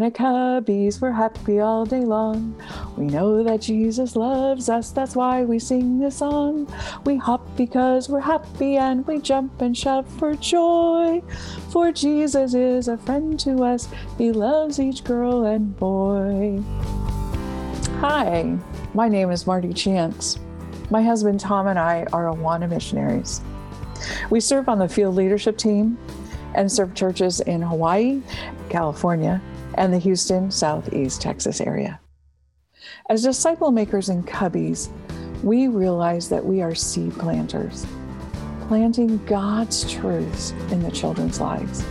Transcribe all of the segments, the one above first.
Cubbies, we're happy all day long. We know that Jesus loves us, that's why we sing this song. We hop because we're happy and we jump and shout for joy. For Jesus is a friend to us, he loves each girl and boy. Hi, my name is Marty Chance. My husband Tom and I are Awana missionaries. We serve on the field leadership team and serve churches in Hawaii, California, and the Houston, Southeast Texas area. As disciple makers in Cubbies, we realize that we are seed planters, planting God's truths in the children's lives.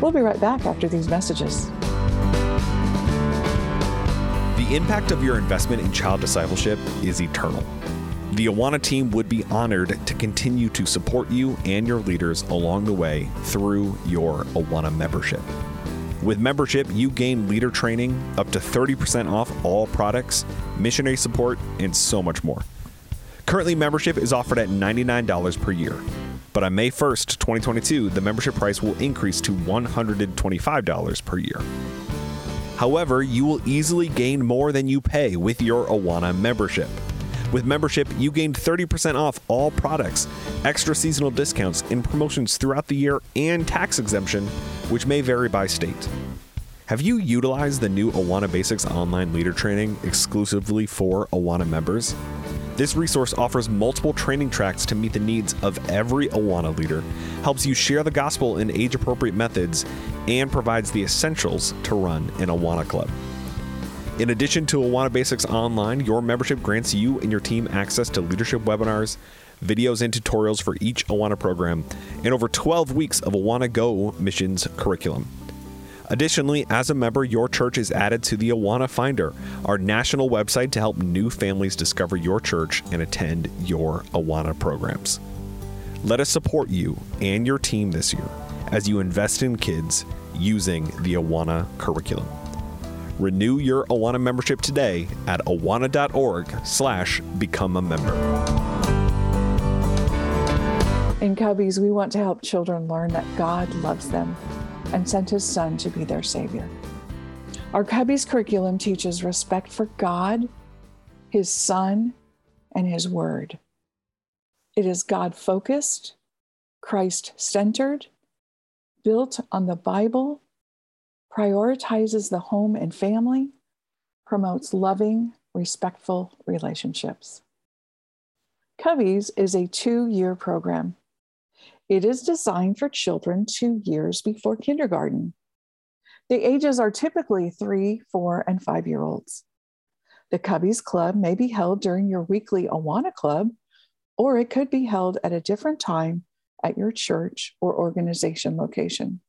We'll be right back after these messages. The impact of your investment in child discipleship is eternal. The Awana team would be honored to continue to support you and your leaders along the way through your Awana membership. With membership, you gain leader training, up to 30% off all products, missionary support, and so much more. Currently, membership is offered at $99 per year. But on May 1st, 2022, the membership price will increase to $125 per year. However, you will easily gain more than you pay with your Awana membership. With membership, you gain 30% off all products, extra seasonal discounts, and promotions throughout the year, and tax exemption, which may vary by state. Have you utilized the new Awana Basics online leader training exclusively for Awana members? This resource offers multiple training tracks to meet the needs of every Awana leader, helps you share the gospel in age appropriate methods, and provides the essentials to run an Awana club. In addition to Awana Basics Online, your membership grants you and your team access to leadership webinars, videos and tutorials for each Awana program, and over 12 weeks of Awana Go missions curriculum. Additionally, as a member, your church is added to the Awana Finder, our national website to help new families discover your church and attend your Awana programs. Let us support you and your team this year as you invest in kids using the Awana curriculum. Renew your Awana membership today at awana.org slash become a member. In Cubbies, we want to help children learn that God loves them and sent his son to be their savior. Our Cubbies curriculum teaches respect for God, his son, and his word. It is God focused, Christ centered, built on the Bible prioritizes the home and family, promotes loving, respectful relationships. Cubbies is a two year program. It is designed for children two years before kindergarten. The ages are typically three, four, and five year olds. The Cubbies Club may be held during your weekly Awana Club, or it could be held at a different time at your church or organization location.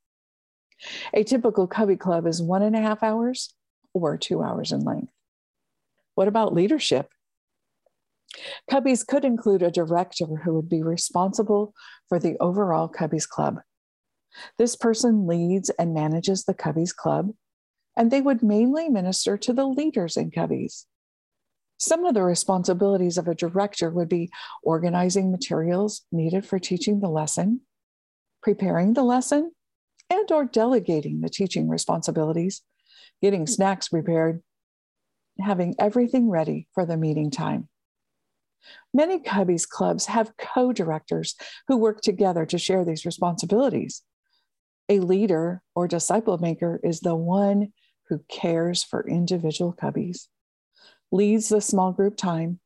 A typical Cubby Club is one and a half hours or two hours in length. What about leadership? Cubbies could include a director who would be responsible for the overall Cubbies Club. This person leads and manages the Cubbies Club, and they would mainly minister to the leaders in Cubbies. Some of the responsibilities of a director would be organizing materials needed for teaching the lesson, preparing the lesson, and or delegating the teaching responsibilities, getting hmm. snacks prepared, having everything ready for the meeting time. Many Cubbies clubs have co directors who work together to share these responsibilities. A leader or disciple maker is the one who cares for individual Cubbies, leads the small group time,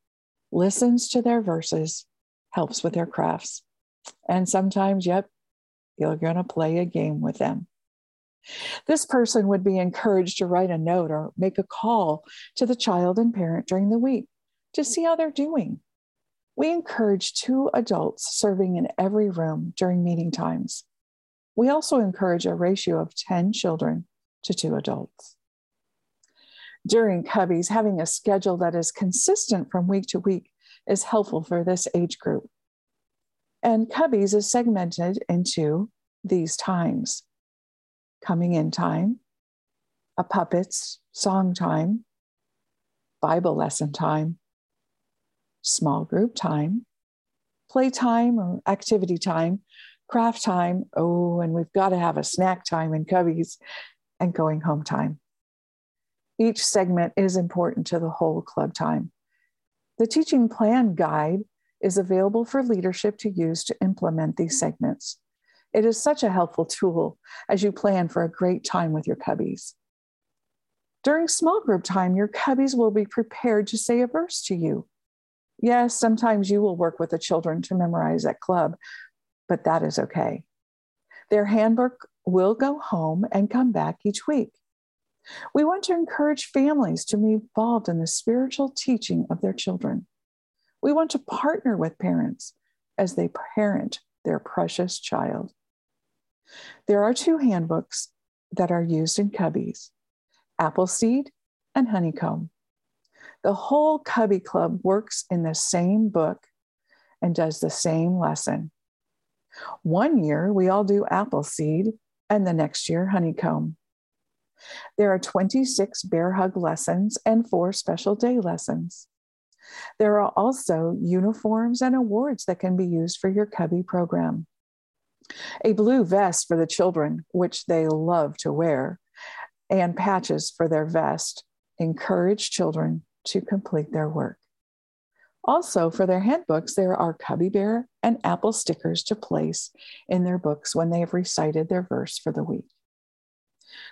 listens to their verses, helps with their crafts, and sometimes, yep, you're going to play a game with them. This person would be encouraged to write a note or make a call to the child and parent during the week to see how they're doing. We encourage two adults serving in every room during meeting times. We also encourage a ratio of 10 children to two adults. During Cubbies, having a schedule that is consistent from week to week is helpful for this age group. And Cubbies is segmented into these times coming in time, a puppets song time, Bible lesson time, small group time, play time or activity time, craft time. Oh, and we've got to have a snack time in Cubbies and going home time. Each segment is important to the whole club time. The teaching plan guide is available for leadership to use to implement these segments. It is such a helpful tool as you plan for a great time with your cubbies. During small group time, your cubbies will be prepared to say a verse to you. Yes, sometimes you will work with the children to memorize at club, but that is okay. Their handbook will go home and come back each week. We want to encourage families to be involved in the spiritual teaching of their children. We want to partner with parents as they parent their precious child. There are two handbooks that are used in cubbies Appleseed and Honeycomb. The whole Cubby Club works in the same book and does the same lesson. One year, we all do Appleseed, and the next year, Honeycomb. There are 26 bear hug lessons and four special day lessons. There are also uniforms and awards that can be used for your Cubby program. A blue vest for the children, which they love to wear, and patches for their vest encourage children to complete their work. Also, for their handbooks, there are Cubby Bear and Apple stickers to place in their books when they have recited their verse for the week.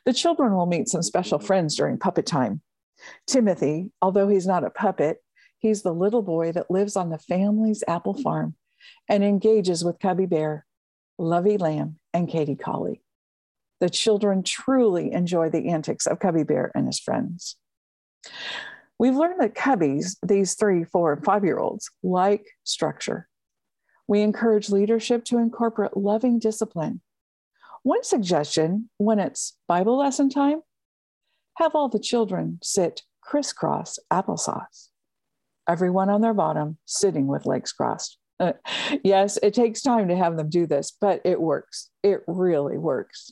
The children will meet some special friends during puppet time. Timothy, although he's not a puppet, he's the little boy that lives on the family's apple farm and engages with Cubby Bear, Lovey Lamb, and Katie Collie. The children truly enjoy the antics of Cubby Bear and his friends. We've learned that cubbies, these three, four, and five year olds, like structure. We encourage leadership to incorporate loving discipline. One suggestion when it's Bible lesson time, have all the children sit crisscross applesauce, everyone on their bottom sitting with legs crossed. Uh, yes, it takes time to have them do this, but it works. It really works.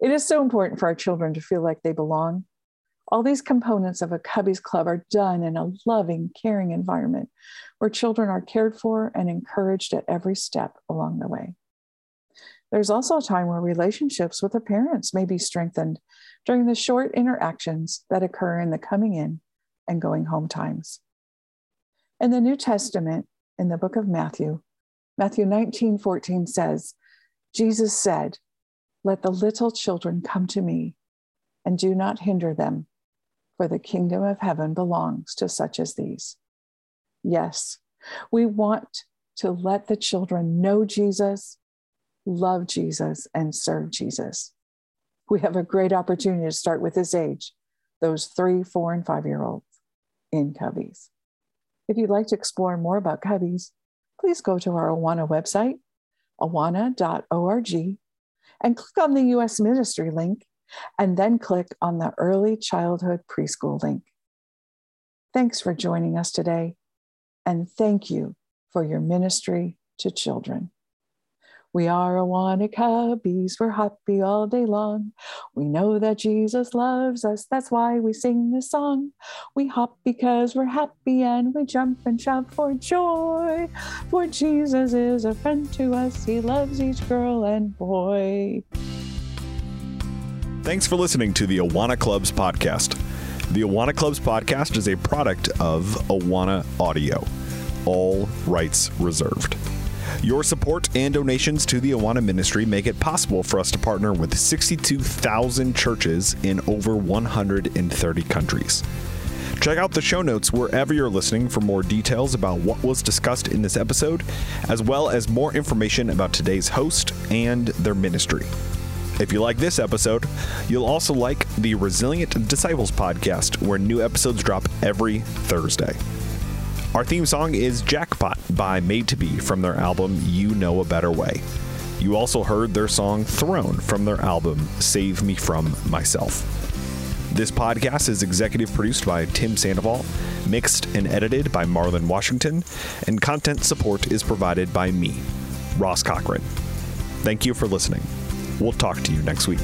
It is so important for our children to feel like they belong all these components of a Cubbies Club are done in a loving, caring environment where children are cared for and encouraged at every step along the way. There's also a time where relationships with the parents may be strengthened during the short interactions that occur in the coming in and going home times. In the New Testament, in the book of Matthew, Matthew 19 14 says, Jesus said, Let the little children come to me and do not hinder them, for the kingdom of heaven belongs to such as these. Yes, we want to let the children know Jesus, love Jesus, and serve Jesus. We have a great opportunity to start with this age, those three, four, and five year olds in Cubbies. If you'd like to explore more about Cubbies, please go to our Awana website, awana.org, and click on the U.S. Ministry link and then click on the Early Childhood Preschool link. Thanks for joining us today, and thank you for your ministry to children. We are Awana cubbies, we're happy all day long. We know that Jesus loves us, that's why we sing this song. We hop because we're happy and we jump and shout for joy. For Jesus is a friend to us, he loves each girl and boy. Thanks for listening to the Awana Clubs podcast. The Awana Clubs podcast is a product of Awana Audio. All rights reserved. Your support and donations to the Awana ministry make it possible for us to partner with 62,000 churches in over 130 countries. Check out the show notes wherever you're listening for more details about what was discussed in this episode, as well as more information about today's host and their ministry. If you like this episode, you'll also like the Resilient Disciples podcast, where new episodes drop every Thursday. Our theme song is Jackpot by Made to Be from their album You Know a Better Way. You also heard their song Throne from their album Save Me From Myself. This podcast is executive produced by Tim Sandoval, mixed and edited by Marlon Washington, and content support is provided by me, Ross Cochran. Thank you for listening. We'll talk to you next week.